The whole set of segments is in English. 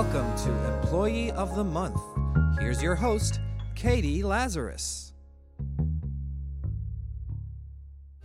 Welcome to Employee of the Month. Here's your host, Katie Lazarus.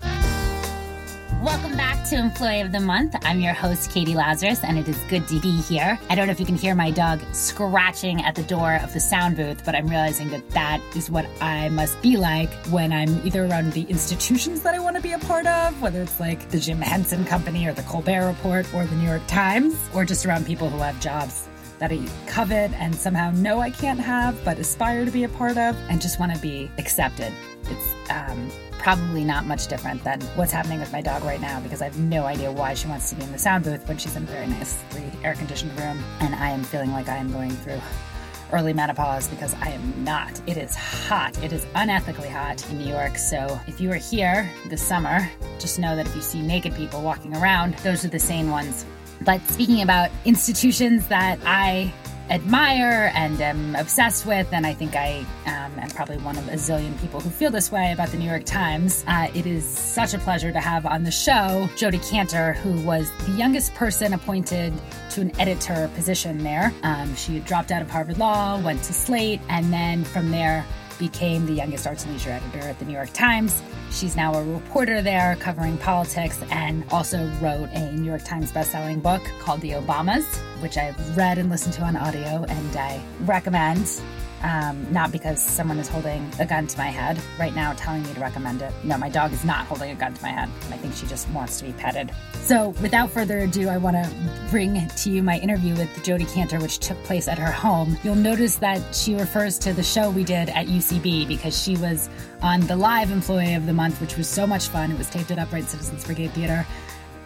Welcome back to Employee of the Month. I'm your host, Katie Lazarus, and it is good to be here. I don't know if you can hear my dog scratching at the door of the sound booth, but I'm realizing that that is what I must be like when I'm either around the institutions that I want to be a part of, whether it's like the Jim Henson Company or the Colbert Report or the New York Times, or just around people who have jobs that I covet and somehow know I can't have, but aspire to be a part of, and just want to be accepted. It's um, probably not much different than what's happening with my dog right now because I have no idea why she wants to be in the sound booth when she's in a very nicely air conditioned room. And I am feeling like I am going through early menopause because I am not. It is hot. It is unethically hot in New York. So if you are here this summer, just know that if you see naked people walking around, those are the sane ones. But speaking about institutions that I admire and am obsessed with, and I think I um, am probably one of a zillion people who feel this way about the New York Times. Uh, it is such a pleasure to have on the show Jodi Kantor, who was the youngest person appointed to an editor position there. Um, she dropped out of Harvard Law, went to Slate, and then from there became the youngest arts and leisure editor at the New York Times. She's now a reporter there covering politics and also wrote a New York Times bestselling book called The Obamas, which I've read and listened to on audio and I recommend um, not because someone is holding a gun to my head right now telling me to recommend it. No, my dog is not holding a gun to my head. I think she just wants to be petted. So, without further ado, I want to bring to you my interview with Jodi Kantor, which took place at her home. You'll notice that she refers to the show we did at UCB because she was on the live Employee of the Month, which was so much fun. It was taped at Upright Citizens Brigade Theater.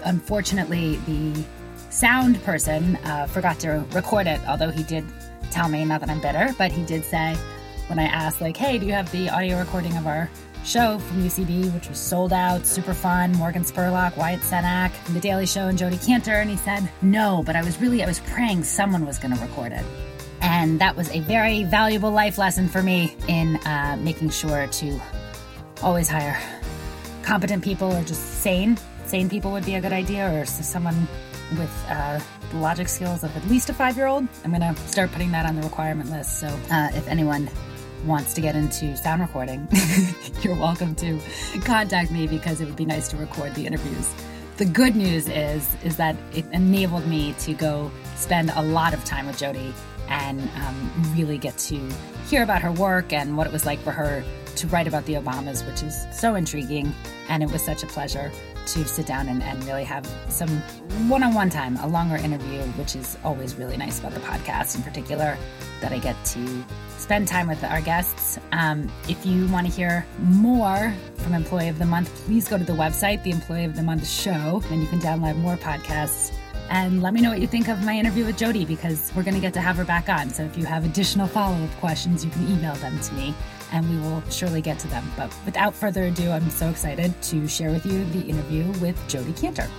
Unfortunately, the sound person uh, forgot to record it, although he did tell me, not that I'm bitter, but he did say when I asked, like, hey, do you have the audio recording of our show from UCB, which was sold out, super fun, Morgan Spurlock, Wyatt Cenac, The Daily Show, and Jodi Kantor. and he said, no, but I was really, I was praying someone was going to record it. And that was a very valuable life lesson for me in uh, making sure to always hire competent people or just sane. Sane people would be a good idea, or someone with uh, the logic skills of at least a five year old. I'm going to start putting that on the requirement list. So uh, if anyone wants to get into sound recording, you're welcome to contact me because it would be nice to record the interviews. The good news is is that it enabled me to go spend a lot of time with Jodi and um, really get to hear about her work and what it was like for her to write about the Obamas, which is so intriguing. And it was such a pleasure to sit down and, and really have some one on one time, a longer interview, which is always really nice about the podcast in particular, that I get to spend time with our guests. Um, if you want to hear more from Employee of the Month, please go to the website, the Employee of the Month show, and you can download more podcasts. And let me know what you think of my interview with Jodi because we're going to get to have her back on. So if you have additional follow up questions, you can email them to me and we will surely get to them. But without further ado, I'm so excited to share with you the interview with Jodi Kantor.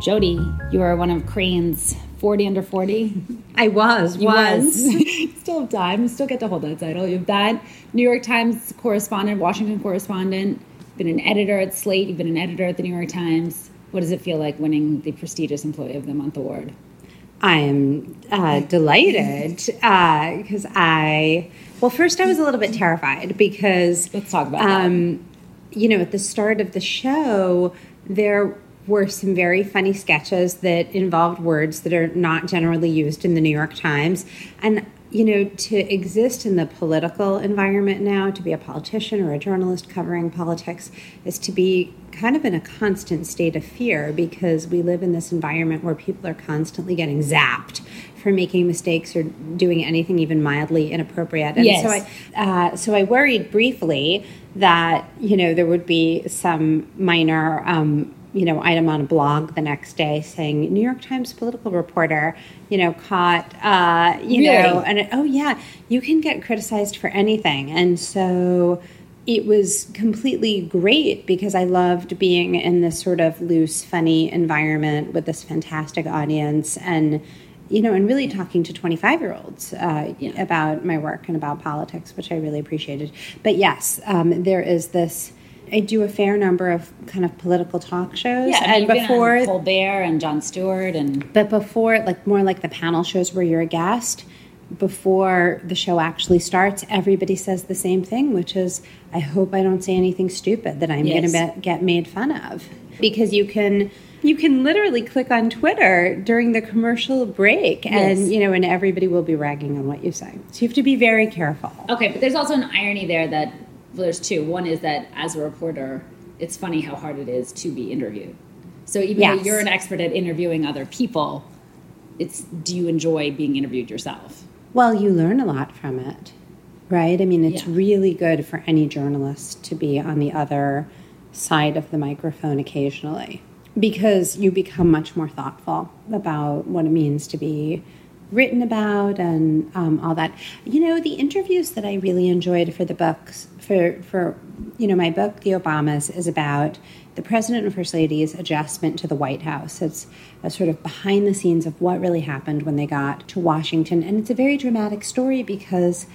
Jodi, you are one of Crain's 40 under 40. I was, You was. was. still have time, still get to hold that title. You have that. New York Times correspondent, Washington correspondent, been an editor at Slate, you've been an editor at the New York Times. What does it feel like winning the prestigious Employee of the Month award? I am uh, delighted because I, well, first I was a little bit terrified because, Let's talk about that. um, you know, at the start of the show, there were some very funny sketches that involved words that are not generally used in the New York Times. And, you know, to exist in the political environment now, to be a politician or a journalist covering politics, is to be kind of in a constant state of fear because we live in this environment where people are constantly getting zapped for making mistakes or doing anything even mildly inappropriate. And Yes. so I uh, so I worried briefly that you know there would be some minor um, you know item on a blog the next day saying New York Times political reporter you know caught uh, you know and oh yeah you can get criticized for anything and so it was completely great because I loved being in this sort of loose, funny environment with this fantastic audience and you know, and really talking to 25 year olds uh, Yeah. about my work and about politics, which I really appreciated. But yes, um, there is this I do a fair number of kind of political talk shows. Yeah, and before Colbert and Jon Stewart and but before like more like the panel shows where you're a guest, before the show actually starts, everybody says the same thing, which is, I hope I don't say anything stupid that I'm Yes. going to get made fun of. Because you can you can literally click on Twitter during the commercial break and Yes. you know and everybody will be ragging on what you say. So you have to be very careful. Okay, but there's also an irony there that well, there's two. One is that as a reporter, it's funny how hard it is to be interviewed. So even though you're an expert at interviewing other people, it's do you enjoy being interviewed yourself? Well, you learn a lot from it, right? I mean, it's Yeah. really good for any journalist to be on the other side of the microphone occasionally because you become much more thoughtful about what it means to be written about and um, all that. You know, the interviews that I really enjoyed for the books, for, for, you know, my book, The Obamas, is about the president and first lady's adjustment to the White House. It's a sort of behind the scenes of what really happened when they got to Washington. And it's a very dramatic story because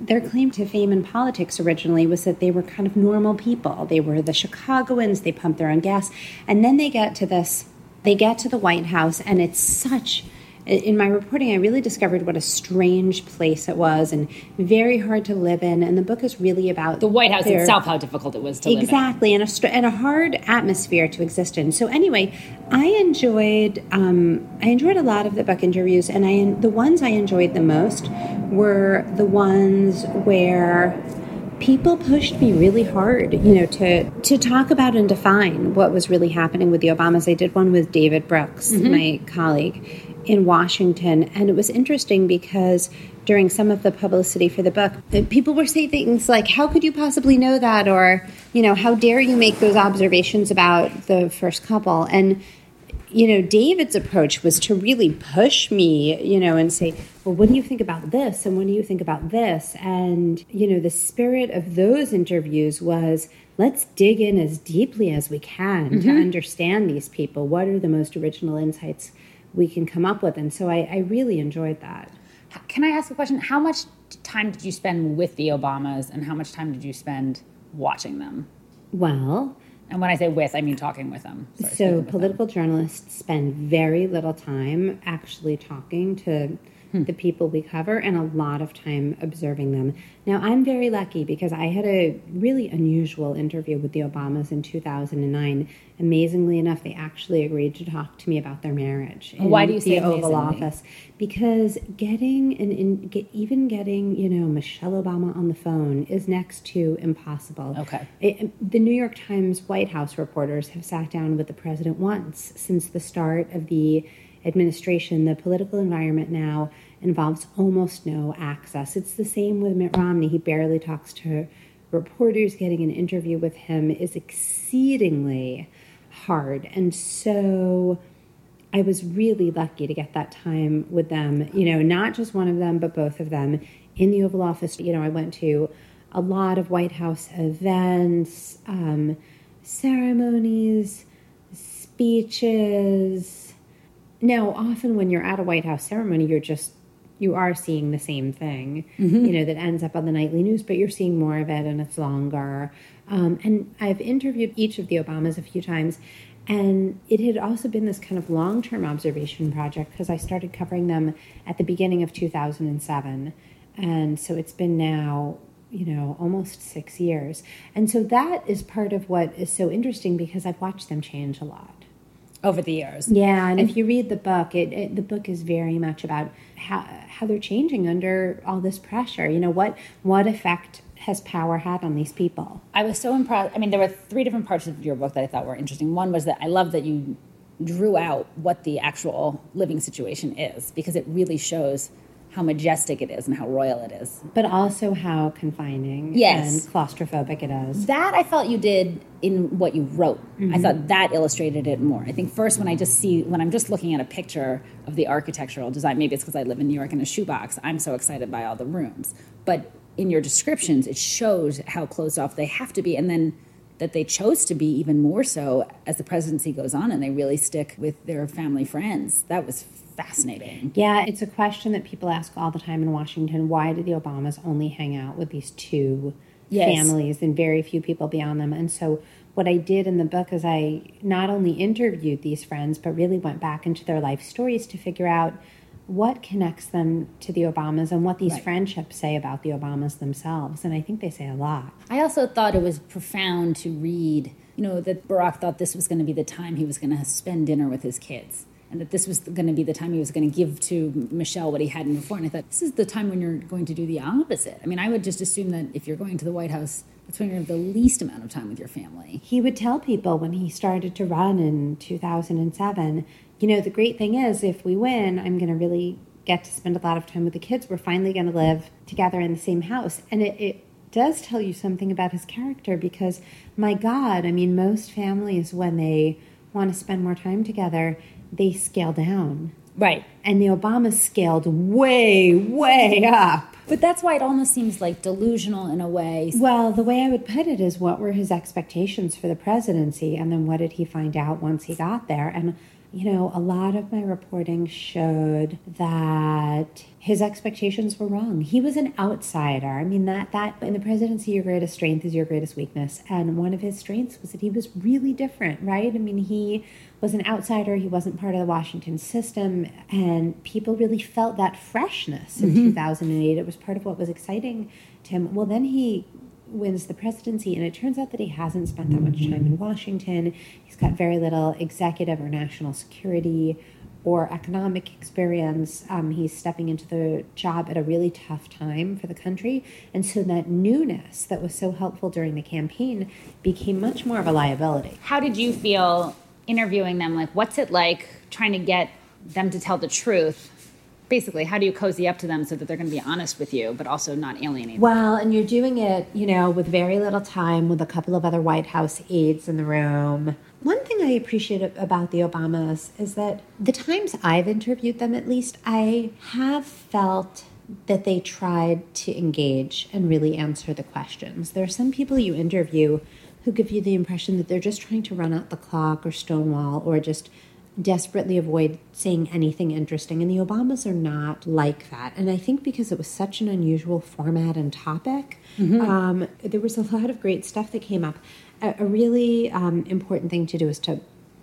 their claim to fame in politics originally was that they were kind of normal people. They were the Chicagoans, they pumped their own gas. And then they get to this, they get to the White House, and it's such. In my reporting, I really discovered what a strange place it was and very hard to live in. And the book is really about The White House their- itself, how difficult it was to live in. exactly. And a str- and a hard atmosphere to exist in. So anyway i enjoyed um, i enjoyed a lot of the book interviews. And i the ones i enjoyed the most were the ones where people pushed me really hard you know to to talk about and define what was really happening with the obamas. I did one with david brooks my colleague in Washington. And it was interesting because during some of the publicity for the book, uh, people were saying things like, How could you possibly know that? Or, you know, how dare you make those observations about the first couple? And, you know, David's approach was to really push me, you know, and say, Well, what do you think about this? And what do you think about this? And, you know, the spirit of those interviews was, Let's dig in as deeply as we can to understand these people. What are the most original insights we can come up with. And so I, I really enjoyed that. Can I ask a question? How much time did you spend with the Obamas and how much time did you spend watching them? Well, And when I say with, I mean talking with them. Sorry, so with them. political journalists spend very little time actually talking to Hmm. the people we cover and a lot of time observing them. Now, I'm very lucky because I had a really unusual interview with the Obamas in 2009. Amazingly enough, they actually agreed to talk to me about their marriage. Oh, in Why do you the say Oval amazingly? Office? Because getting an in, get, even getting you know Michelle Obama on the phone is next to impossible. Okay. It- the New York Times White House reporters have sat down with the president once since the start of the administration. The political environment now involves almost no access. It's the same with Mitt Romney. He barely talks to reporters. Getting an interview with him is exceedingly hard. And so I was really lucky to get that time with them, you know, not just one of them, but both of them in the Oval Office. You know, I went to a lot of White House events, um, ceremonies, speeches. Now, often when you're at a White House ceremony, you're just you are seeing the same thing, you know, that ends up on the nightly news, but you're seeing more of it and it's longer. Um, and I've interviewed each of the Obamas a few times, and it had also been this kind of long term observation project because I started covering them at the beginning of 2007. And so it's been now, you know, almost six years. And so that is part of what is so interesting because I've watched them change a lot. Over the years. Yeah, and if you read the book, it, it the book is very much about how how they're changing under all this pressure. You know what what effect has power had on these people? I was so impressed. I mean, there were three different parts of your book that I thought were interesting. One was that I love that you drew out what the actual living situation is because it really shows how majestic it is and how royal it is. But also how confining Yes. and claustrophobic it is. That I felt you did in what you wrote. I mm-hmm. thought that illustrated it more. I think first when I just see when I'm just looking at a picture of the architectural design, maybe it's because I live in New York in a shoebox. I'm so excited by all the rooms. But in your descriptions, it shows how closed off they have to be, and then that they chose to be even more so as the presidency goes on, and they really stick with their family friends. That was fascinating. Yeah, it's a question that people ask all the time in Washington. Why do the Obamas only hang out with these two Yes. families and very few people beyond them. And so, what I did in the book is I not only interviewed these friends, but really went back into their life stories to figure out what connects them to the Obamas and what these Right. friendships say about the Obamas themselves. And I think they say a lot. I also thought it was profound to read, you know, that Barack thought this was going to be the time he was going to spend dinner with his kids. And that this was going to be the time he was going to give to Michelle what he hadn't before. And I thought, this is the time when you're going to do the opposite. I mean, I would just assume that if you're going to the White House, that's when you have the least amount of time with your family. He would tell people when he started to run in 2007, you know, the great thing is if we win, I'm going to really get to spend a lot of time with the kids. We're finally going to live together in the same house. And it, it does tell you something about his character because, my God, I mean, most families, when they want to spend more time together, they scale down. Right. And the Obamas scaled way, way up. But that's why it almost seems like delusional in a way. Well, the way I would put it is what were his expectations for the presidency, and then what did he find out once he got there? And, you know, a lot of my reporting showed that his expectations were wrong. He was an outsider. I mean, that, that in the presidency, your greatest strength is your greatest weakness. And one of his strengths was that he was really different, right? I mean, he was an outsider. He wasn't part of the Washington system. And people really felt that freshness in 2008. It was part of what was exciting to him. Well, then he wins the presidency, and it turns out that he hasn't spent that much time in Washington. He's got very little executive or national security or economic experience. Um, he's stepping into the job at a really tough time for the country. And so that newness that was so helpful during the campaign became much more of a liability. How did you feel interviewing them? Like, what's it like trying to get them to tell the truth? Basically, how do you cozy up to them so that they're going to be honest with you, but also not alienate? Well, and you're doing it, you know, with very little time, with a couple of other White House aides in the room. One thing I appreciate about the Obamas is that the times I've interviewed them, at least, I have felt that they tried to engage and really answer the questions. There are some people you interview who give you the impression that they're just trying to run out the clock or stonewall or just desperately avoid saying anything interesting. And the Obamas are not like that. And I think because it was such an unusual format and topic, um, there was a lot of great stuff that came up. A, a really um, important thing to do is to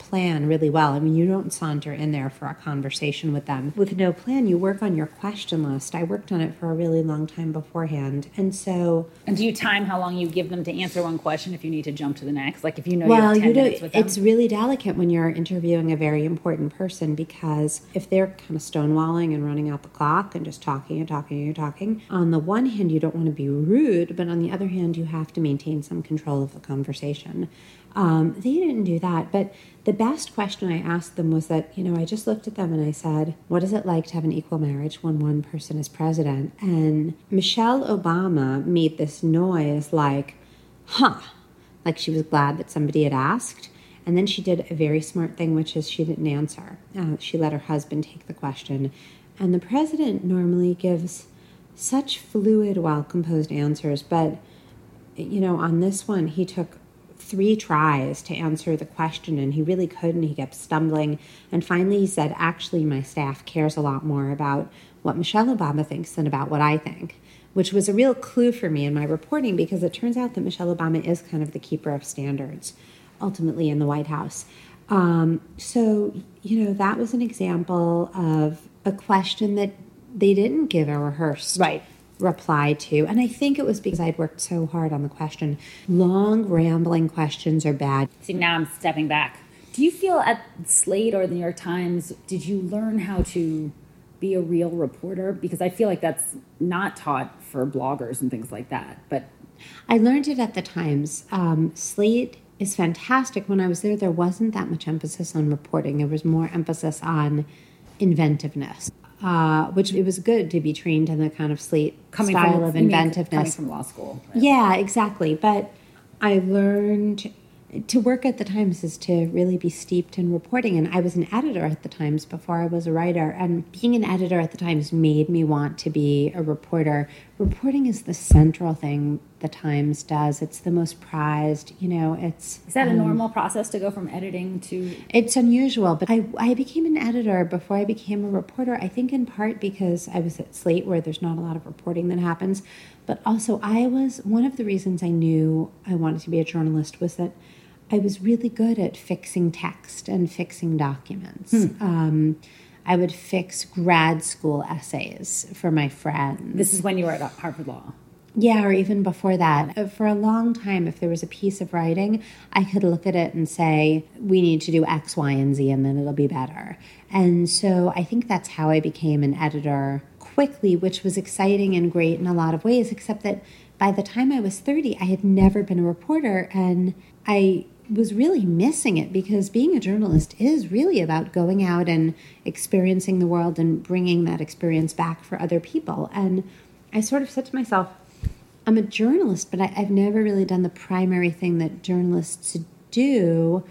plan really well. I mean, you don't saunter in there for a conversation with them with no plan. You work on your question list. I worked on it for a really long time beforehand. And so And do you time how long you give them to answer one question if you need to jump to the next? Like if you know you well, have 10 you with them? it's really delicate when you're interviewing a very important person because if they're kind of stonewalling and running out the clock and just talking and talking and talking, on the one hand, you don't want to be rude, but on the other hand, you have to maintain some control of the conversation. Um, they didn't do that, but the best question I asked them was that, you know, I just looked at them and I said, What is it like to have an equal marriage when one person is president? And Michelle Obama made this noise like, huh, like she was glad that somebody had asked. And then she did a very smart thing, which is she didn't answer. Uh, she let her husband take the question. And the president normally gives such fluid, well composed answers, but you know, on this one, he took three tries to answer the question and he really couldn't. He kept stumbling. And finally, he said, Actually, my staff cares a lot more about what Michelle Obama thinks than about what I think, which was a real clue for me in my reporting because it turns out that Michelle Obama is kind of the keeper of standards ultimately in the White House. Um, so, you know, that was an example of a question that they didn't give a rehearsed Right. Reply to. And I think it was because I'd worked so hard on the question. Long, rambling questions are bad. See, now I'm stepping back. Do you feel at Slate or the New York Times, did you learn how to be a real reporter? Because I feel like that's not taught for bloggers and things like that. But I learned it at the Times. Um, Slate is fantastic. When I was there, there wasn't that much emphasis on reporting, there was more emphasis on inventiveness. Uh, which it was good to be trained in the kind of slate coming style from of you mean coming inventiveness. from law school. Yeah, exactly. But I learned to work at the Times is to really be steeped in reporting. And I was an editor at the Times before I was a writer. And being an editor at the Times made me want to be a reporter. Reporting is the central thing the Times does. It's the most prized, you know, it's Is that a normal process to go from editing to it's unusual, but I, I became an editor before I became a reporter. I think in part because I was at Slate where there's not a lot of reporting that happens, but also I was one of the reasons I knew I wanted to be a journalist was that I was really good at fixing text and fixing documents. Um, I would fix grad school essays for my friends. this is when you were at Harvard Law? Yeah, or even before that. Uh, For a long time, if there was a piece of writing, I could look at it and say, we need to do X, Y, and Z, and then it'll be better. And so I think that's how I became an editor quickly, which was exciting and great in a lot of ways, except that by the time I was 30, I had never been a reporter, and I was really missing it because being a journalist is really about going out and experiencing the world and bringing that experience back for other people. And I sort of said to myself, I'm a journalist, but I, I've never really done the primary thing that journalists do.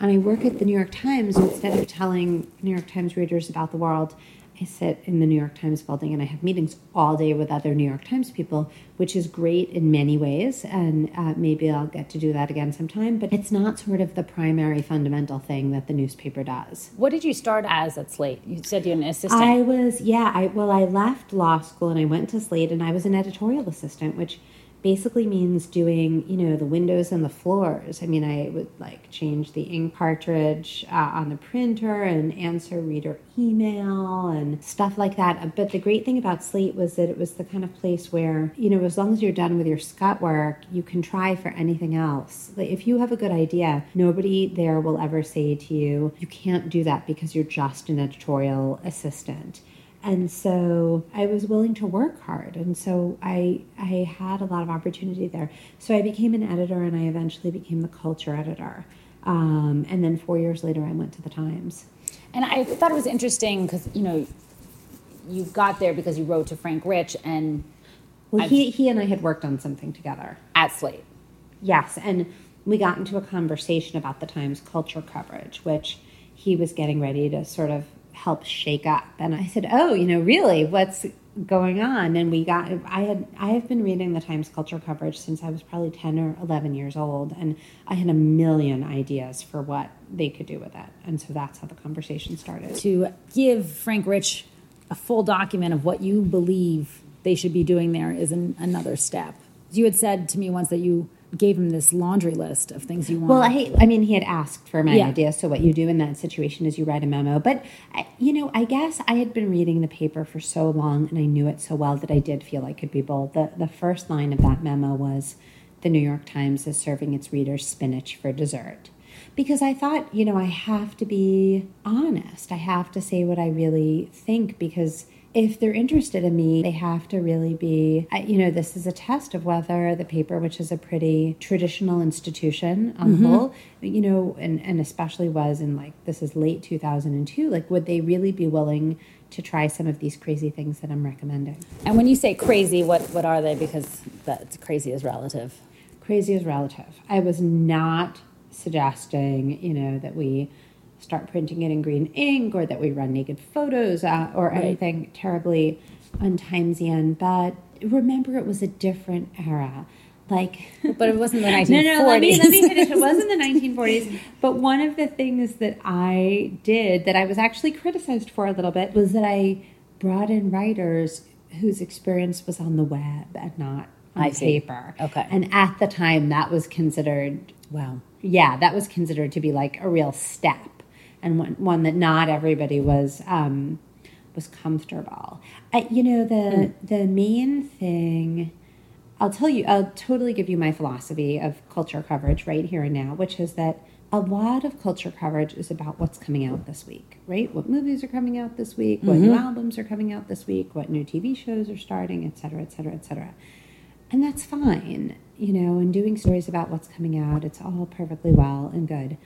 And I work at the New York Times. Instead of telling New York Times readers about the world, I sit in the New York Times building and I have meetings all day with other New York Times people, which is great in many ways. And uh, maybe I'll get to do that again sometime. But it's not sort of the primary fundamental thing that the newspaper does. What did you start as at Slate? You said you're an assistant. I was, yeah, I well, I left law school and I went to Slate and I was an editorial assistant, which basically means doing, you know, the windows and the floors. I mean, I would like change the ink cartridge uh, on the printer and answer reader email and stuff like that. But the great thing about Slate was that it was the kind of place where, you know, as long as you're done with your scut work, you can try for anything else. Like if you have a good idea, nobody there will ever say to you, you can't do that because you're just an editorial assistant and so I was willing to work hard, and so I I had a lot of opportunity there. So I became an editor, and I eventually became the culture editor. Um, and then four years later, I went to the Times. and I thought it was interesting because, you know, you got there because you wrote to Frank Rich and Well, I've- he he and I had worked on something together. at Slate. Yes, and we got into a conversation about the Times culture coverage, which he was getting ready to sort of help shake up. And I said, "Oh, you know, really, what's going on?" And we got I had I have been reading the Times culture coverage since I was probably 10 or 11 years old, and I had a million ideas for what they could do with it. And so that's how the conversation started. To give Frank Rich a full document of what you believe they should be doing there is an, another step. You had said to me once that you gave him this laundry list of things you want. Well, I, I mean, he had asked for my Yeah. idea. So what you do in that situation is you write a memo. But you know, I guess I had been reading the paper for so long, and I knew it so well that I did feel I could be bold. The the first line of that memo was, "The New York Times is serving its readers spinach for dessert." Because I thought, you know, I have to be honest. I have to say what I really think because if they're interested in me, they have to really be, you know, this is a test of whether the paper, which is a pretty traditional institution on the mm-hmm. whole, you know, and, and especially was in like, this is late 2002, like, would they really be willing to try some of these crazy things that I'm recommending? and when you say crazy, what, what are they? Because that crazy is relative. crazy is relative. I was not suggesting, you know, that we start printing it in green ink or that we run naked photos uh, or anything terribly untimesian. But remember, it was a different era. Like, But it wasn't the 1940s. no, no, let me, let me finish. It wasn't the 1940s. But one of the things that I did that I was actually criticized for a little bit was that I brought in writers whose experience was on the web and not on I see. paper. Okay. And at the time, that was considered, Wow. yeah, that was considered to be like a real step and one, one that not everybody was. Um, was comfortable. I, you know the the main thing I'll tell you, I'll totally give you my philosophy of culture coverage right here and now, which is that a lot of culture coverage is about what's coming out this week, right? What movies are coming out this week, what new albums are coming out this week, what new TV shows are starting, et cetera, et cetera, et cetera. And that's fine, you know, and doing stories about what's coming out, it's all perfectly well and good.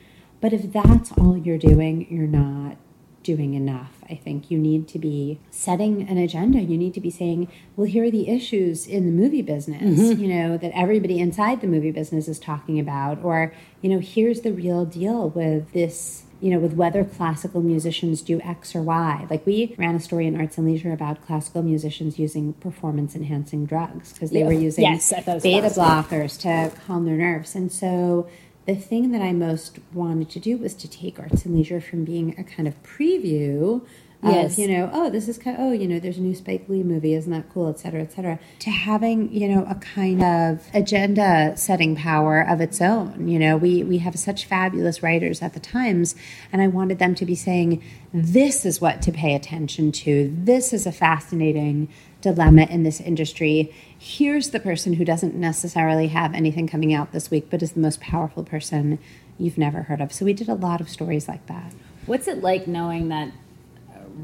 But if that's all you're doing, you're not doing enough. I think you need to be setting an agenda. You need to be saying, well, here are the issues in the movie business, you know, that everybody inside the movie business is talking about. Or, you know, here's the real deal with this you know, with whether classical musicians do X or Y. Like we ran a story in Arts and Leisure about classical musicians using performance enhancing drugs because they Yeah. were using Yes, beta blockers to calm their nerves. And so the thing that I most wanted to do was to take Arts and Leisure from being a kind of preview Yes. of, you know, oh, this is kind of, oh, you know, there's a new Spike Lee movie, isn't that cool, et cetera, et cetera, to having, you know, a kind of agenda setting power of its own. You know, we, we have such fabulous writers at the Times, and I wanted them to be saying, this is what to pay attention to. This is a fascinating dilemma in this industry. Here's the person who doesn't necessarily have anything coming out this week, but is the most powerful person you've never heard of. So we did a lot of stories like that. What's it like knowing that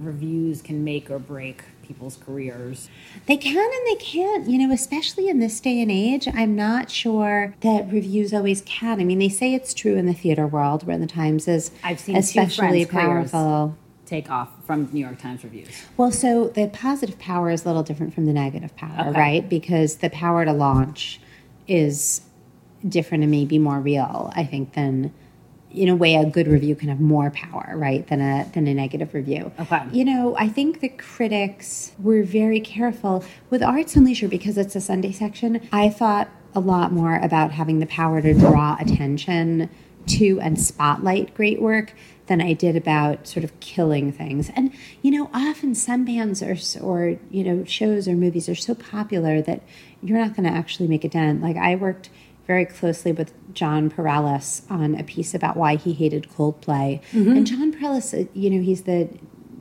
reviews can make or break people's careers? They can and they can't, you know, especially in this day and age. I'm not sure that reviews always can. I mean, they say it's true in the theater world where the Times is I've seen especially powerful. Take off from New York Times reviews. Well, so the positive power is a little different from the negative power, Okay. right? Because the power to launch is different and maybe more real, I think, than in a way a good review can have more power, right, than a than a negative review. Okay. You know, I think the critics were very careful with Arts and Leisure because it's a Sunday section. I thought a lot more about having the power to draw attention to and spotlight great work than I did about sort of killing things. And you know, often some bands s- or you know shows or movies are so popular that you're not going to actually make a dent. Like I worked very closely with Jon Pareles on a piece about why he hated Coldplay. And Jon Pareles, uh, you know, he's the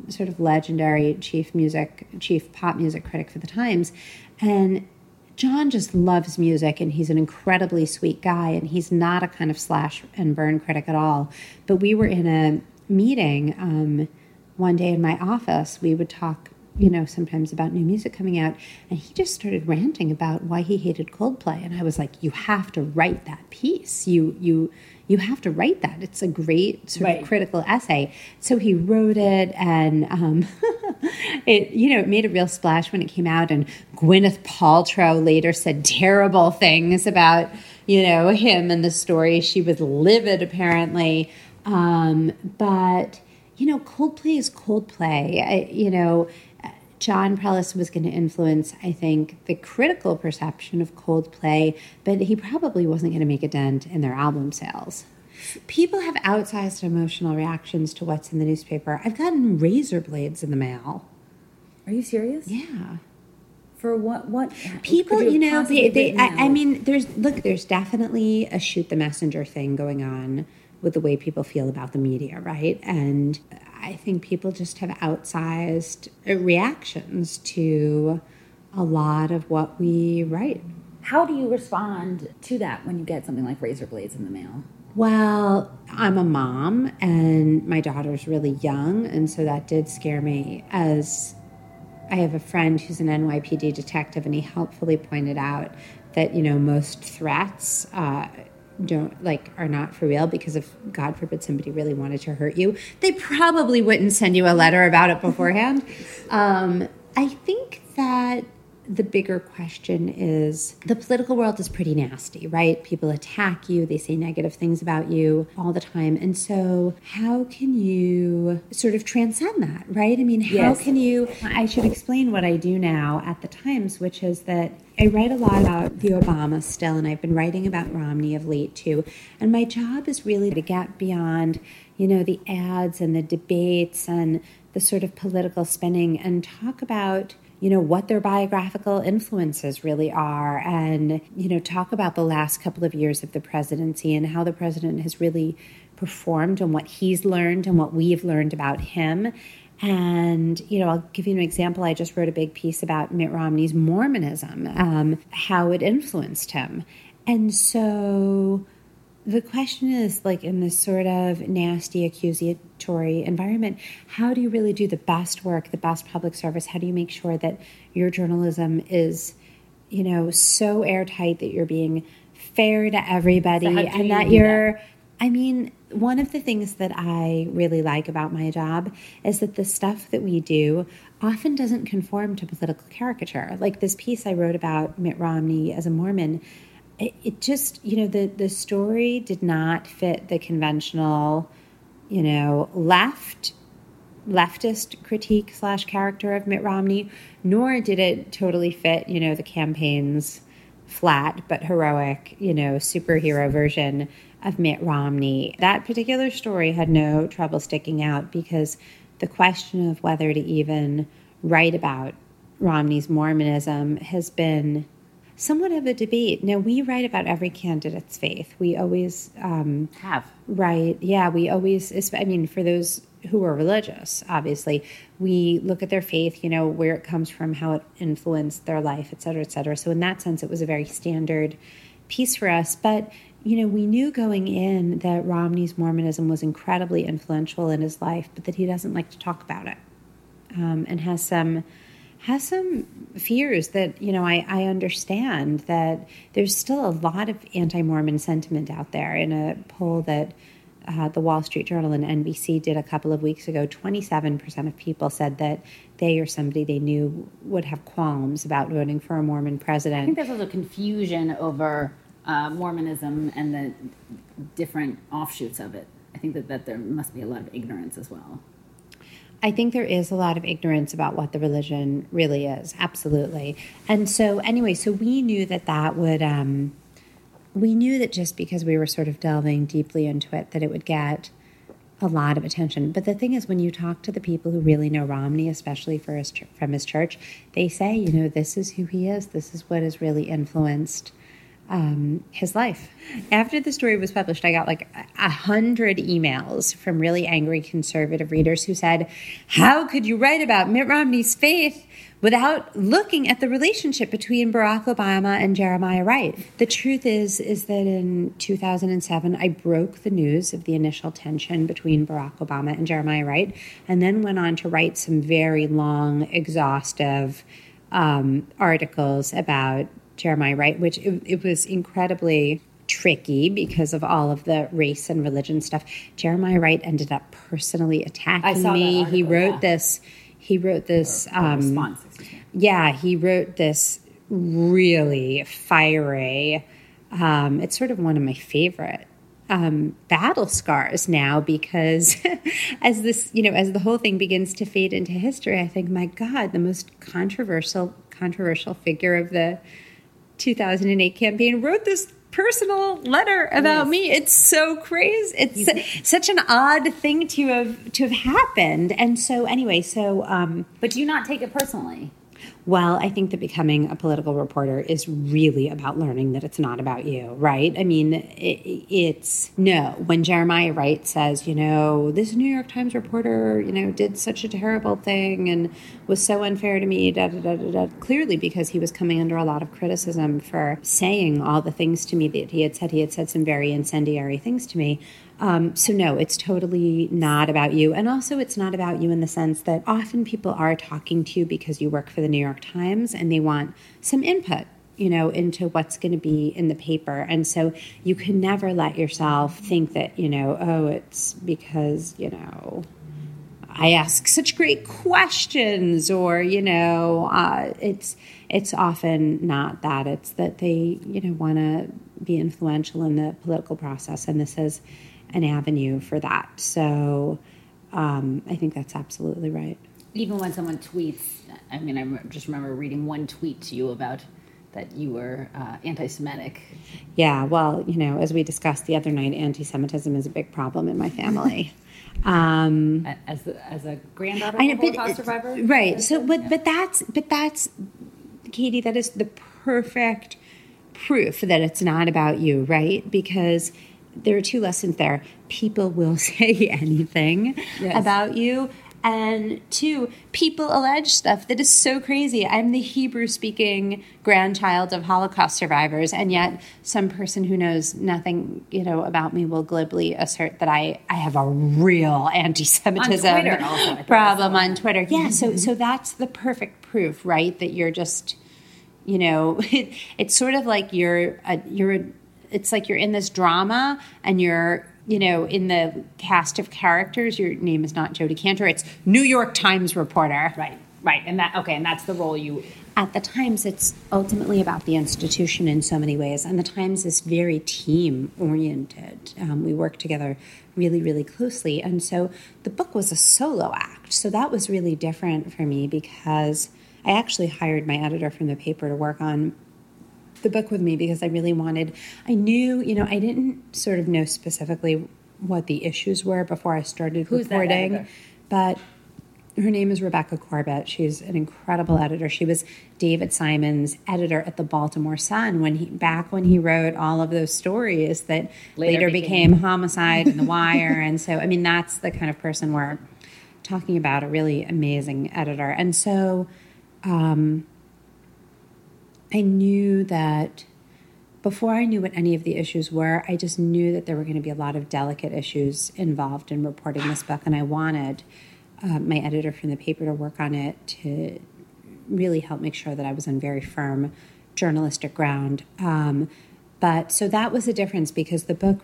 sort of legendary chief music, chief pop music critic for the Times, and Jon just loves music and he's an incredibly sweet guy and he's not a kind of slash and burn critic at all. But we were in a meeting um, one day in my office. We would talk, you know, sometimes about new music coming out, and he just started ranting about why he hated Coldplay. And I was like, "You have to write that piece. You you." You have to write that. It's a great sort Right. of critical essay. So he wrote it, and um, it you know it made a real splash when it came out. And Gwyneth Paltrow later said terrible things about you know him and the story. She was livid, apparently. Um, but you know, Coldplay is Coldplay. I, you know, Jon Pareles was going to influence, I think, the critical perception of Coldplay, but he probably wasn't going to make a dent in their album sales. People have outsized emotional reactions to what's in the newspaper. I've gotten razor blades in the mail. Are you serious? Yeah. For what? What? People, could you know, they, they I. I mean, there's, look, there's definitely a shoot the messenger thing going on with the way people feel about the media, right? And I think people just have outsized uh, reactions to a lot of what we write. How do you respond to that when you get something like razor blades in the mail? Well, I'm a mom and my daughter's really young, and so that did scare me as I have a friend who's an NYPD detective, and he helpfully pointed out that you know most threats uh, don't like are not for real because if God forbid somebody really wanted to hurt you, they probably wouldn't send you a letter about it beforehand. um, I think that the bigger question is the political world is pretty nasty, right? People attack you, they say negative things about you all the time. And so, how can you sort of transcend that, right? I mean, how Yes. can you? I should explain what I do now at the Times, which is that I write a lot about the Obama still, and I've been writing about Romney of late too. And my job is really to get beyond, you know, the ads and the debates and the sort of political spinning and talk about you know what their biographical influences really are. And you know talk about the last couple of years of the presidency and how the president has really performed and what he's learned and what we've learned about him. And you know i'll give you an example. I just wrote a big piece about mitt romney's mormonism um, how it influenced him. And so the question is like in this sort of nasty accusatory environment how do you really do the best work the best public service? How do you make sure that your journalism is you know so airtight that you're being fair to everybody So and that you're i mean one of the things that i really like about my job is that the stuff that we do often doesn't conform to political caricature. Like this piece i wrote about mitt romney as a mormon it, it just you know the the story did not fit the conventional you know, left leftist critique slash character of Mitt Romney, nor did it totally fit, you know, the campaign's flat but heroic, you know, superhero version of Mitt Romney. That particular story had no trouble sticking out because the question of whether to even write about Romney's Mormonism has been somewhat of a debate. Now, we write about every candidate's faith. We always um, Have. Right. Yeah. We always, I mean, for those who are religious, obviously, we look at their faith, you know, where it comes from, how it influenced their life, et cetera, et cetera. So, in that sense, it was a very standard piece for us. But, you know, we knew going in that Romney's Mormonism was incredibly influential in his life, but that he doesn't like to talk about it um, and has some has some fears that you know I, I understand that there's still a lot of anti-mormon sentiment out there in a poll that uh, the wall street journal and nbc did a couple of weeks ago 27% of people said that they or somebody they knew would have qualms about voting for a mormon president I think there's also confusion over uh, Mormonism and the different offshoots of it. I think that, that there must be a lot of ignorance as well. I think there is a lot of ignorance about what the religion really is, absolutely. And so, anyway, so we knew that that would, um, we knew that just because we were sort of delving deeply into it, that it would get a lot of attention. But the thing is, when you talk to the people who really know Romney, especially his, from his church, they say, you know, this is who he is. This is what has really influenced um, his life. After the story was published, I got like a hundred emails from really angry conservative readers who said, "How could you write about Mitt Romney's faith without looking at the relationship between Barack Obama and Jeremiah Wright?" The truth is, is that in 2007, I broke the news of the initial tension between Barack Obama and Jeremiah Wright, and then went on to write some very long, exhaustive um, articles about Jeremiah Wright, which it, it was incredibly tricky because of all of the race and religion stuff. Jeremiah Wright ended up personally attacking saw that me. he wrote yeah. this. He wrote this. Um, Response. me. yeah, he wrote this really fiery. Um, it's sort of one of my favorite um, battle scars now because as this, you know, as the whole thing begins to fade into history, I think, my God, the most controversial controversial figure of the 2008 campaign wrote this personal letter about Yes. me. It's so crazy. It's su- such an odd thing to have to have happened. And so anyway, so um, But do you not take it personally? Well, I think that becoming a political reporter is really about learning that it's not about you, right? I mean, it, it's no. When Jeremiah Wright says, you know, this New York Times reporter, you know, did such a terrible thing and was so unfair to me, da da da da da. Clearly, because he was coming under a lot of criticism for saying all the things to me that he had said. He had said some very incendiary things to me. Um, so no, it's totally not about you, and also it's not about you in the sense that often people are talking to you because you work for the New York Times and they want some input, you know, into what's going to be in the paper, and so you can never let yourself think that you know, oh, it's because you know. I ask such great questions, or you know, uh, it's it's often not that. It's that they you know want to be influential in the political process, and this is an avenue for that. So um, I think that's absolutely right. Even when someone tweets, I mean, I just remember reading one tweet to you about that you were uh, anti-Semitic. Yeah, well, you know, as we discussed the other night, anti-Semitism is a big problem in my family. um, As the, as a granddaughter of I a know, Holocaust survivor, right? So, but but that's but that's Katie. That is the perfect proof that it's not about you, right? Because there are two lessons there. People will say anything Yes. about you. And two, people allege stuff that is so crazy. I'm the Hebrew speaking grandchild of Holocaust survivors, and yet some person who knows nothing, you know, about me will glibly assert that I, I have a real anti-Semitism On Twitter also, I think I problem on Twitter. Yeah, mm-hmm. so so that's the perfect proof, right? That you're just, you know, it, it's sort of like you're a, you're a, it's like you're in this drama and you're you know in the cast of characters. Your name is not Jodi Kantor. It's New York Times reporter. right, right, and that okay, and that's the role you at the Times, it's ultimately about the institution in so many ways, and the Times is very team oriented. Um, we work together really, really closely, and so the book was a solo act. So that was really different for me because I actually hired my editor from the paper to work on the book with me because I really wanted. I knew, you know, I didn't sort of know specifically what the issues were before I started Who's editor? but her name is Rebecca Corbett. She's an incredible editor. She was David Simon's editor at the Baltimore Sun when he back when he wrote all of those stories that later, Later became, became- Homicide and The Wire. and so, I mean, that's the kind of person we're talking about. A really amazing editor. And so, um, I knew that before I knew what any of the issues were, I just knew that there were going to be a lot of delicate issues involved in reporting this book, and I wanted uh, my editor from the paper to work on it to really help make sure that I was on very firm journalistic ground. Um, but so that was the difference because the book,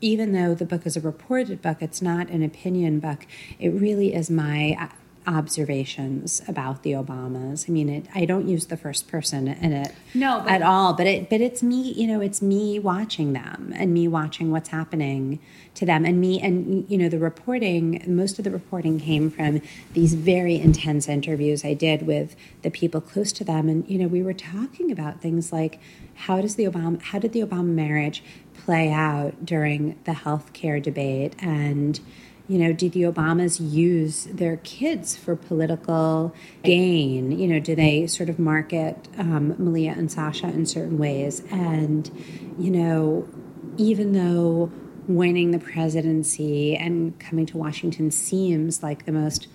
even though the book is a reported book, it's not an opinion book. It really is my observations about the Obamas. I mean, it, I don't use the first person in it No, at all, but it but it's me. You know, it's me watching them and me watching what's happening to them and me and you know the reporting. Most of the reporting came from these very intense interviews I did with the people close to them, and you know we were talking about things like how does the Obama how did the Obama marriage play out during the health care debate and you know, do the Obamas use their kids for political gain? You know, do they sort of market um, Malia and Sasha in certain ways? And, you know, even though winning the presidency and coming to Washington seems like the most,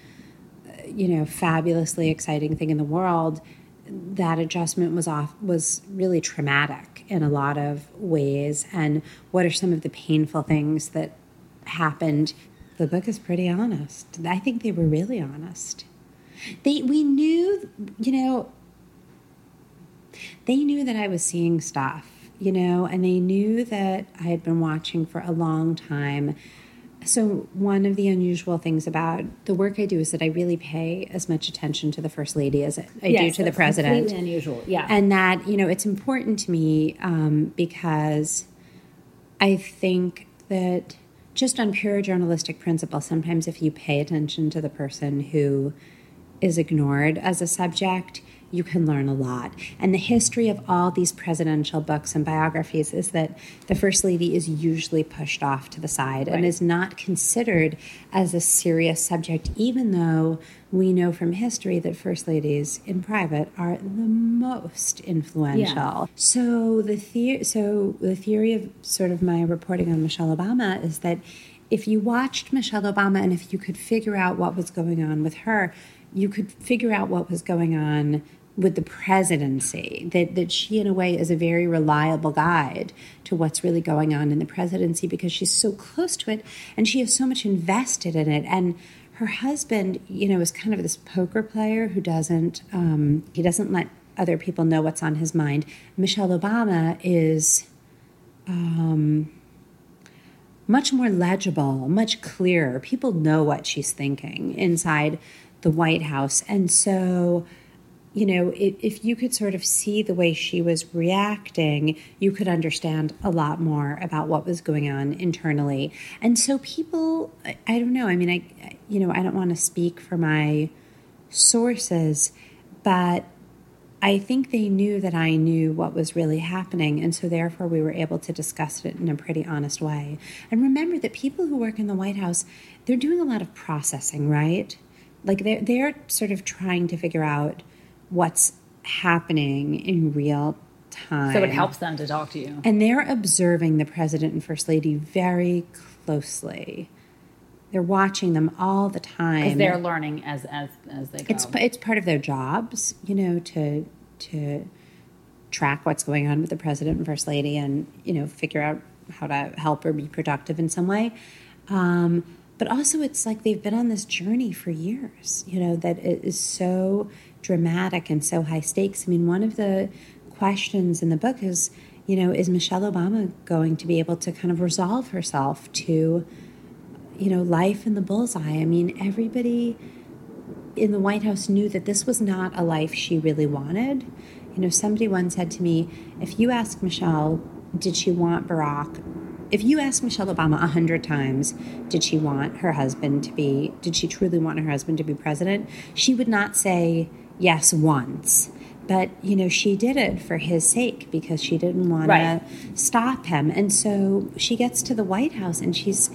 you know, fabulously exciting thing in the world, that adjustment was off was really traumatic in a lot of ways. And what are some of the painful things that happened? The book is pretty honest. I think they were really honest. They we knew, you know, they knew that I was seeing stuff, you know, and they knew that I had been watching for a long time. So, one of the unusual things about the work I do is that I really pay as much attention to the First Lady as I do Yes, to the President Completely unusual. Yeah. and that you know it's important to me um, because I think that just on pure journalistic principle, sometimes if you pay attention to the person who is ignored as a subject, you can learn a lot. And the history of all these presidential books and biographies is that the First Lady is usually pushed off to the side and is not considered as a serious subject, even though we know from history that First Ladies in private are the most influential. Yeah. So the the- so the theory of sort of my reporting on Michelle Obama is that if you watched Michelle Obama and if you could figure out what was going on with her, you could figure out what was going on with the presidency. That that she in a way is a very reliable guide to what's really going on in the presidency because she's so close to it and she is so much invested in it and her husband, you know, is kind of this poker player who doesn't um, he doesn't let other people know what's on his mind. Michelle Obama is um, much more legible, much clearer. People know what she's thinking inside the White House, and so you know, if, if you could sort of see the way she was reacting, you could understand a lot more about what was going on internally. And so people, I, I don't know. I mean, I, I- you know, I don't want to speak for my sources, but I think they knew that I knew what was really happening, and so therefore we were able to discuss it in a pretty honest way. And remember that people who work in the White House, they're doing a lot of processing, right? Like they're they're sort of trying to figure out what's happening in real time. so it helps them to talk to you. And they're observing the president and first lady very closely. They're watching them all the time. Because they're learning as as as they go. It's it's part of their jobs, you know, to to track what's going on with the president and first lady, and you know, figure out how to help or be productive in some way. Um, but also, it's like they've been on this journey for years. You know, that it is so dramatic and so high stakes. I mean, one of the questions in the book is, you know, is Michelle Obama going to be able to kind of resolve herself to you know, life in the bullseye. I mean, everybody in the White House knew that this was not a life she really wanted. You know, somebody once said to me, if you ask Michelle, did she want Barack? If you ask Michelle Obama a hundred times, did she want her husband to be, did she truly want her husband to be president? She would not say yes once. But, you know, she did it for his sake because she didn't want Right. to stop him. And so she gets to the White House and she's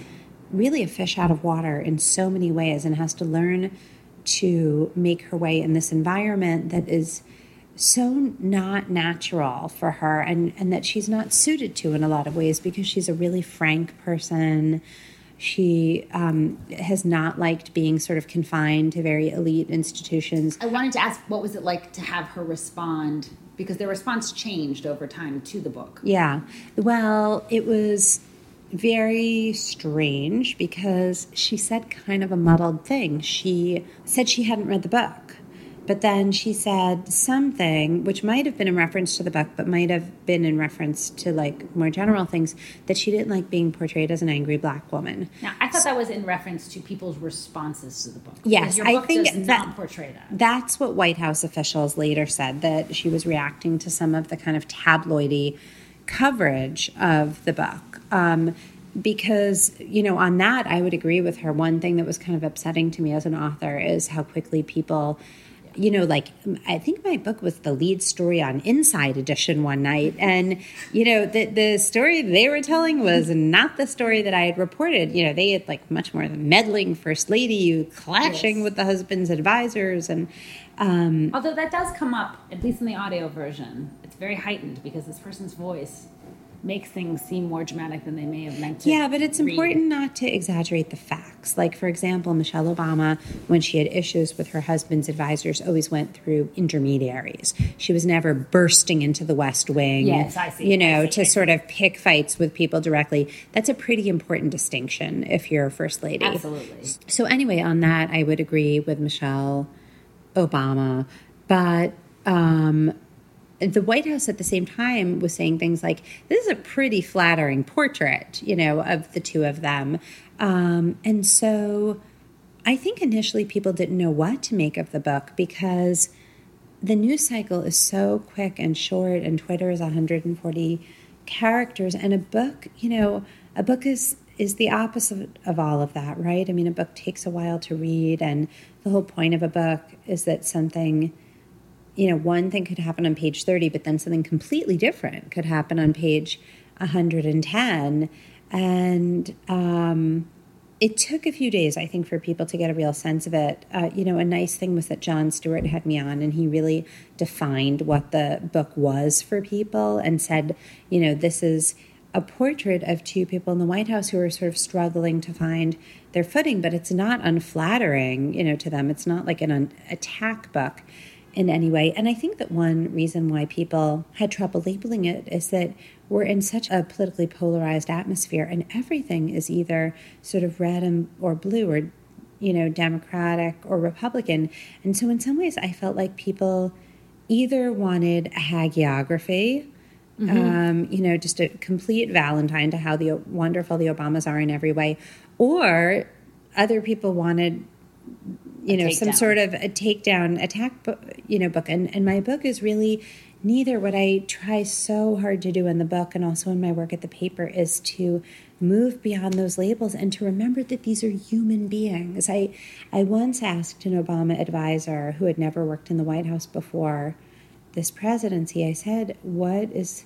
really a fish out of water in so many ways and has to learn to make her way in this environment that is so not natural for her and, and that she's not suited to in a lot of ways because she's a really frank person. She um, has not liked being sort of confined to very elite institutions. I wanted to ask, what was it like to have her respond? Because their response changed over time to the book. Yeah. Well, it was very strange because she said kind of a muddled thing. She said she hadn't read the book, but then she said something which might have been in reference to the book, but might have been in reference to like more general things that she didn't like being portrayed as an angry black woman. Now, I thought that was in reference to people's responses to the book. Yes, your I think that that. That's what White House officials later said that she was reacting to some of the kind of tabloidy coverage of the book. Um, because, you know, on that, I would agree with her. One thing that was kind of upsetting to me as an author is how quickly people you know, like I think my book was the lead story on Inside Edition one night, and you know, the the story they were telling was not the story that I had reported. You know, they had like much more the meddling first lady you clashing Yes. with the husband's advisors, and um, Although that does come up, at least in the audio version, it's very heightened because this person's voice makes things seem more dramatic than they may have meant to. Yeah, but it's read. important not to exaggerate the facts. Like, for example, Michelle Obama, when she had issues with her husband's advisors, always went through intermediaries. She was never bursting into the West Wing. Yes, I see, You know, see, to sort of pick fights with people directly. That's a pretty important distinction if you're a first lady. Absolutely. So anyway, on that, I would agree with Michelle Obama, but um, the White House at the same time was saying things like, "This is a pretty flattering portrait," you know, of the two of them, um, and so I think initially people didn't know what to make of the book because the news cycle is so quick and short, and Twitter is 140 characters, and a book, you know, a book is is the opposite of all of that, right? I mean, a book takes a while to read, and the whole point of a book is that something, you know, one thing could happen on page 30, but then something completely different could happen on page 110, and um, it took a few days, I think, for people to get a real sense of it. Uh, you know, a nice thing was that Jon Stewart had me on and he really defined what the book was for people and said, you know, this is a portrait of two people in the White House who are sort of struggling to find their footing, but it's not unflattering, you know, to them. It's not like an attack book in any way. And I think that one reason why people had trouble labeling it is that we're in such a politically polarized atmosphere and everything is either sort of red and or blue or you know democratic or republican and so in some ways i felt like people either wanted a hagiography um, you know just a complete valentine to how the wonderful the obamas are in every way or other people wanted you know some sort of a takedown attack book you know book. And and my book is really neither what i try so hard to do in the book and also in my work at the paper is to move beyond those labels and to remember that these are human beings. I i once asked an obama advisor who had never worked in the white house before this presidency i said what is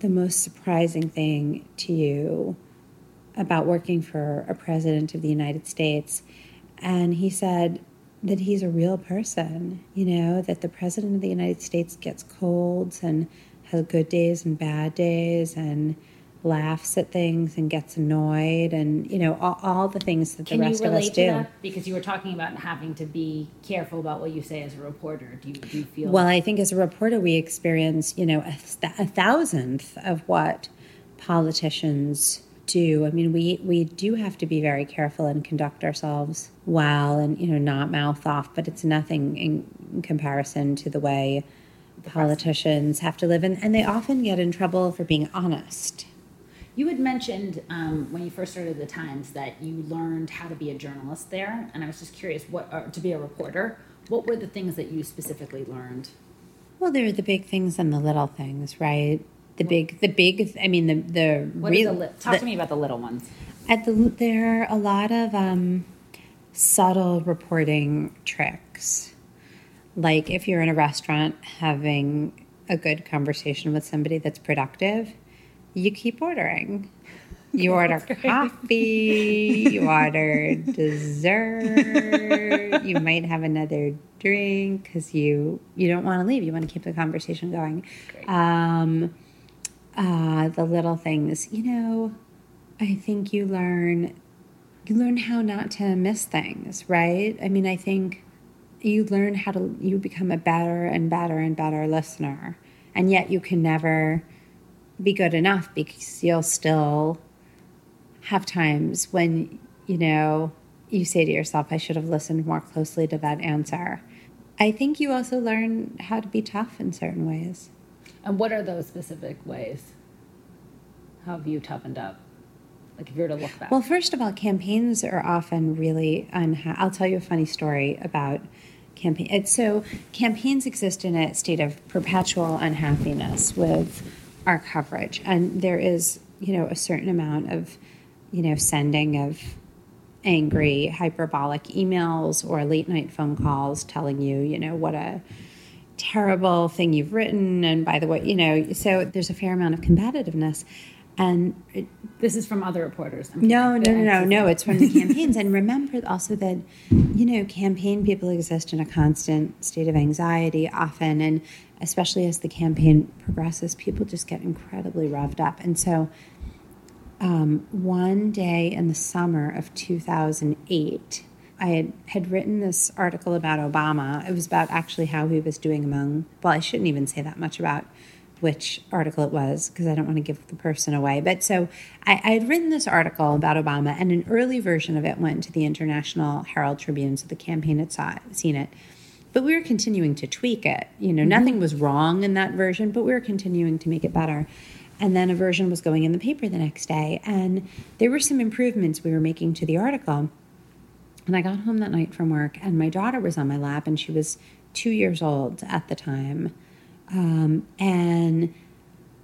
the most surprising thing to you about working for a president of the United States. And he said that he's a real person, you know, that the president of the United States gets colds and has good days and bad days and laughs at things and gets annoyed and, you know, all, all the things that Can the you rest of us do. that? Because you were talking about having to be careful about what you say as a reporter. Do you, do you feel? Well, I think as a reporter, we experience, you know, a, th- a thousandth of what politicians do. I mean, we we do have to be very careful and conduct ourselves well, and you know, not mouth off. But it's nothing in comparison to the way the politicians have to live, and, and they often get in trouble for being honest. You had mentioned um, when you first started the Times that you learned how to be a journalist there, and I was just curious what uh, to be a reporter. What were the things that you specifically learned? Well, there are the big things and the little things, right? The big, the big. I mean, the the What real. the talk to me about the little ones. At the there are a lot of um, subtle reporting tricks, like if you're in a restaurant having a good conversation with somebody that's productive, you keep ordering. You order coffee, you order dessert, you might have another drink because you you don't want to leave. You want to keep the conversation going. Um, uh, the little things, you know. I think you learn you learn how not to miss things, right? I mean, I think you learn how to you become a better and better and better listener. And yet you can never be good enough because you'll still have times when, you know, you say to yourself, I should have listened more closely to that answer. I think you also learn how to be tough in certain ways. And what are those specific ways? How have you toughened up? Like if you were to look back. Well, first of all, campaigns are often really unha- I'll tell you a funny story about campaign. So campaigns exist in a state of perpetual unhappiness with our coverage, and there is you know a certain amount of you know sending of angry hyperbolic emails or late night phone calls telling you you know what a terrible thing you've written and by the way you know so there's a fair amount of combativeness and it, this is from other reporters. I'm no, no, no, no, no. It's from the campaigns. and remember also that, you know, campaign people exist in a constant state of anxiety often. And especially as the campaign progresses, people just get incredibly revved up. And so um, one day in the summer of 2008, I had, had written this article about Obama. It was about actually how he was doing among, well, I shouldn't even say that much about which article it was because I don't want to give the person away. But so I, I, had written this article about Obama, and an early version of it went to the International Herald Tribune, so the campaign had saw it, seen it. But we were continuing to tweak it. You know, mm-hmm. nothing was wrong in that version, but we were continuing to make it better. And then a version was going in the paper the next day, and there were some improvements we were making to the article. And I got home that night from work, and my daughter was on my lap, and she was two years old at the time um, and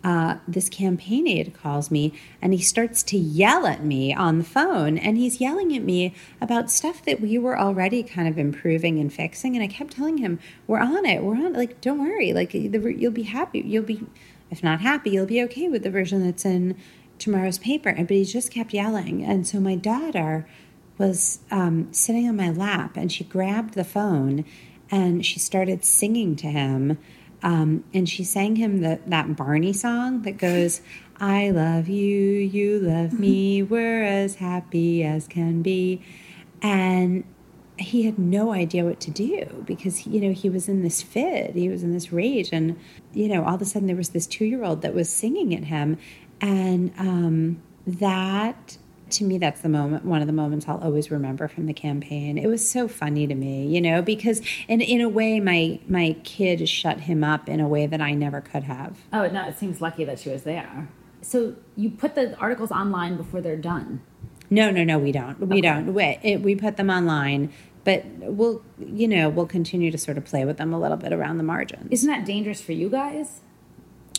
uh, this campaign aide calls me and he starts to yell at me on the phone. And he's yelling at me about stuff that we were already kind of improving and fixing. And I kept telling him, We're on it. We're on it. Like, don't worry. Like, the, you'll be happy. You'll be, if not happy, you'll be okay with the version that's in tomorrow's paper. But he just kept yelling. And so my daughter was um, sitting on my lap and she grabbed the phone and she started singing to him um, and she sang him the, that Barney song that goes, I love you, you love me, we're as happy as can be. And he had no idea what to do because, you know, he was in this fit, he was in this rage. And, you know, all of a sudden there was this two year old that was singing at him. And um, that to me that's the moment one of the moments i'll always remember from the campaign. It was so funny to me you know because in, in a way my my kid shut him up in a way that i never could have. Oh no it seems lucky that she was there. So you put the articles online before they're done? No no no we don't. We okay. don't. We, it, we put them online but we'll you know we'll continue to sort of play with them a little bit around the margins. Isn't that dangerous for you guys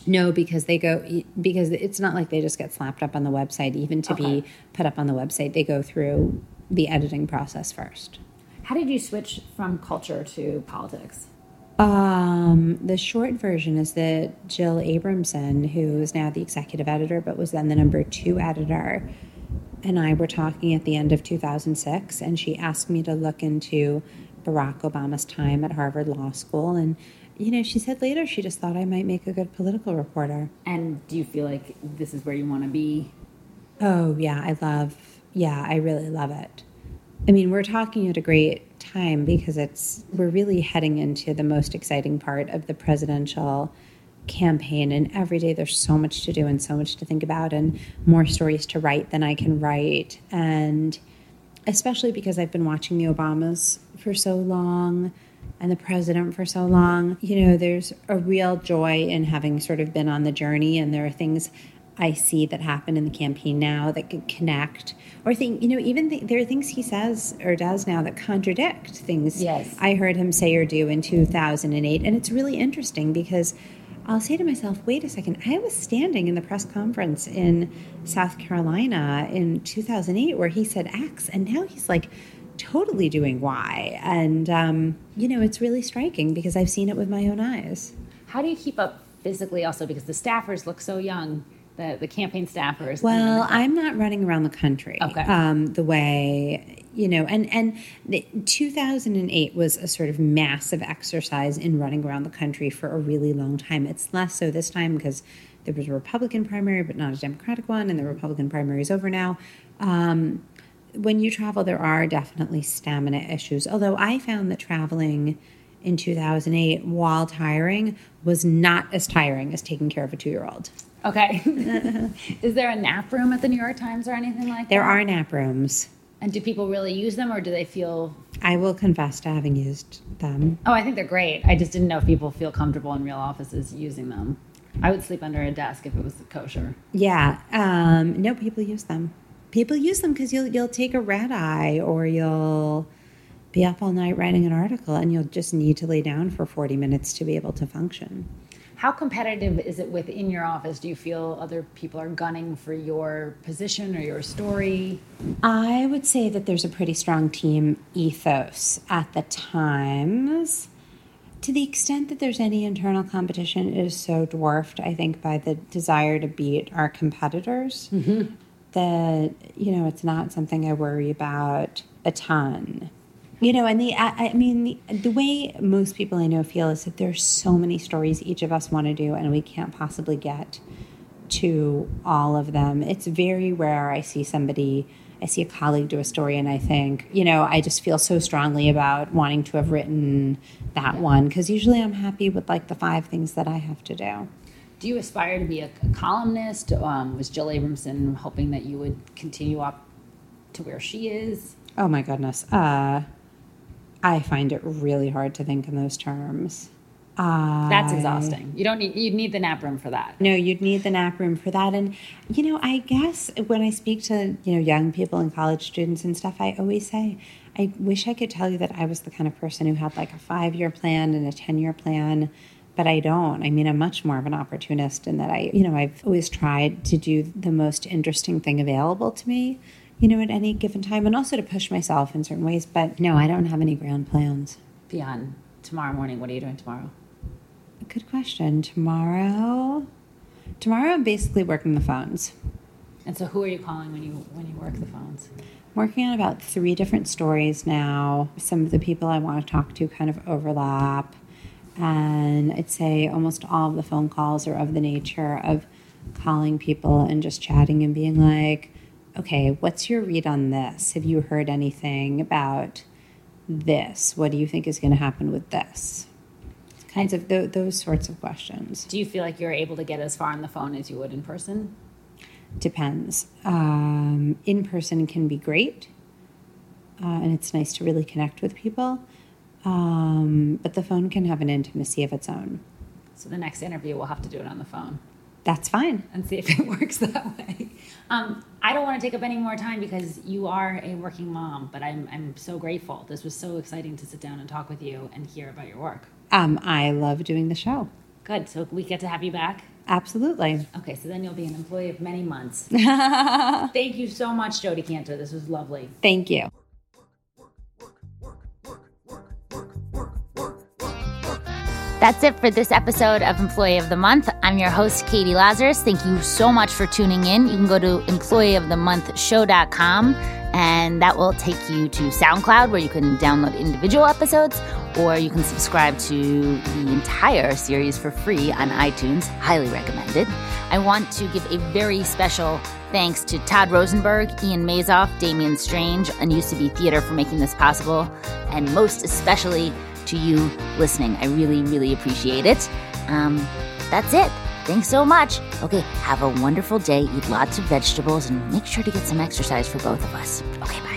no, because they go because it's not like they just get slapped up on the website. Even to okay. be put up on the website, they go through the editing process first. How did you switch from culture to politics? Um, the short version is that Jill Abramson, who is now the executive editor but was then the number two editor, and I were talking at the end of 2006, and she asked me to look into Barack Obama's time at Harvard Law School and you know, she said later she just thought I might make a good political reporter. And do you feel like this is where you want to be? Oh, yeah, I love, yeah, I really love it. I mean, we're talking at a great time because it's, we're really heading into the most exciting part of the presidential campaign. And every day there's so much to do and so much to think about and more stories to write than I can write. And especially because I've been watching the Obamas for so long and the president for so long. You know, there's a real joy in having sort of been on the journey, and there are things I see that happen in the campaign now that could connect or think, you know, even th- there are things he says or does now that contradict things Yes. I heard him say or do in 2008. And it's really interesting because I'll say to myself, wait a second, I was standing in the press conference in South Carolina in 2008 where he said X, and now he's like totally doing Y. And, um, you know, it's really striking because I've seen it with my own eyes. How do you keep up physically also? Because the staffers look so young, the, the campaign staffers. Well, I'm not running around the country Okay. um, the way you know, and and the, 2008 was a sort of massive exercise in running around the country for a really long time. It's less so this time because there was a Republican primary, but not a Democratic one, and the Republican primary is over now. Um, when you travel, there are definitely stamina issues. Although I found that traveling in 2008 while tiring was not as tiring as taking care of a two year old. okay. Is there a nap room at the New York Times or anything like There that? There are nap rooms. And do people really use them or do they feel. I will confess to having used them. Oh, I think they're great. I just didn't know if people feel comfortable in real offices using them. I would sleep under a desk if it was kosher. Yeah, um, no, people use them. People use them because you'll you'll take a red eye or you'll be up all night writing an article, and you'll just need to lay down for forty minutes to be able to function. How competitive is it within your office? Do you feel other people are gunning for your position or your story? I would say that there's a pretty strong team ethos at the Times. To the extent that there's any internal competition, it is so dwarfed, I think, by the desire to beat our competitors mm-hmm. That, you know, it's not something I worry about a ton. You know, and the, I, mean, the, the way most people I know feel is that there's so many stories each of us want to do, and we can't possibly get to all of them. It's very rare I see somebody, I see a colleague do a story and I think, you know, I just feel so strongly about wanting to have written that one because usually I'm happy with like the five things that I have to do. Do you aspire to be a, a columnist? Um, was Jill Abramson hoping that you would continue up to where she is? Oh my goodness. Uh, I find it really hard to think in those terms. Uh, That's exhausting. You don't need you'd need the nap room for that. No, you'd need the nap room for that. And, you know, I guess when I speak to, you know, young people and college students and stuff, I always say, I wish I could tell you that I was the kind of person who had like a five year plan and a 10 year plan, but I don't. I mean, I'm much more of an opportunist in that I, you know, I've always tried to do the most interesting thing available to me, you know, at any given time and also to push myself in certain ways. But no, I don't have any grand plans. Beyond tomorrow morning, what are you doing tomorrow? Good question. Tomorrow, tomorrow I'm basically working the phones. And so, who are you calling when you when you work the phones? I'm working on about three different stories now. Some of the people I want to talk to kind of overlap. And I'd say almost all of the phone calls are of the nature of calling people and just chatting and being like, okay, what's your read on this? Have you heard anything about this? What do you think is going to happen with this? Kinds of th- those sorts of questions. Do you feel like you're able to get as far on the phone as you would in person? Depends. Um, in person can be great, uh, and it's nice to really connect with people. Um, but the phone can have an intimacy of its own. So the next interview, we'll have to do it on the phone That's fine. and see if it works that way. Um, I don't want to take up any more time because you are a working mom, but I'm I'm so grateful. This was so exciting to sit down and talk with you and hear about your work. Um, I love doing the show. Good. So we get to have you back. Absolutely. Okay, so then you'll be an employee of many months. Thank you so much, Jodi Kantor. This was lovely. Thank you. That's it for this episode of Employee of the Month. I'm your host, Catie Lazarus. Thank you so much for tuning in. You can go to employeeofthemonthshow.com and that will take you to SoundCloud where you can download individual episodes or you can subscribe to the entire series for free on iTunes. Highly recommended. I want to give a very special thanks to Todd Rosenberg, Ian Mazoff, Damian Strange, and Be Theater for making this possible, and most especially to you listening. I really, really appreciate it. Um, that's it. Thanks so much. Okay, have a wonderful day. Eat lots of vegetables and make sure to get some exercise for both of us. Okay, bye.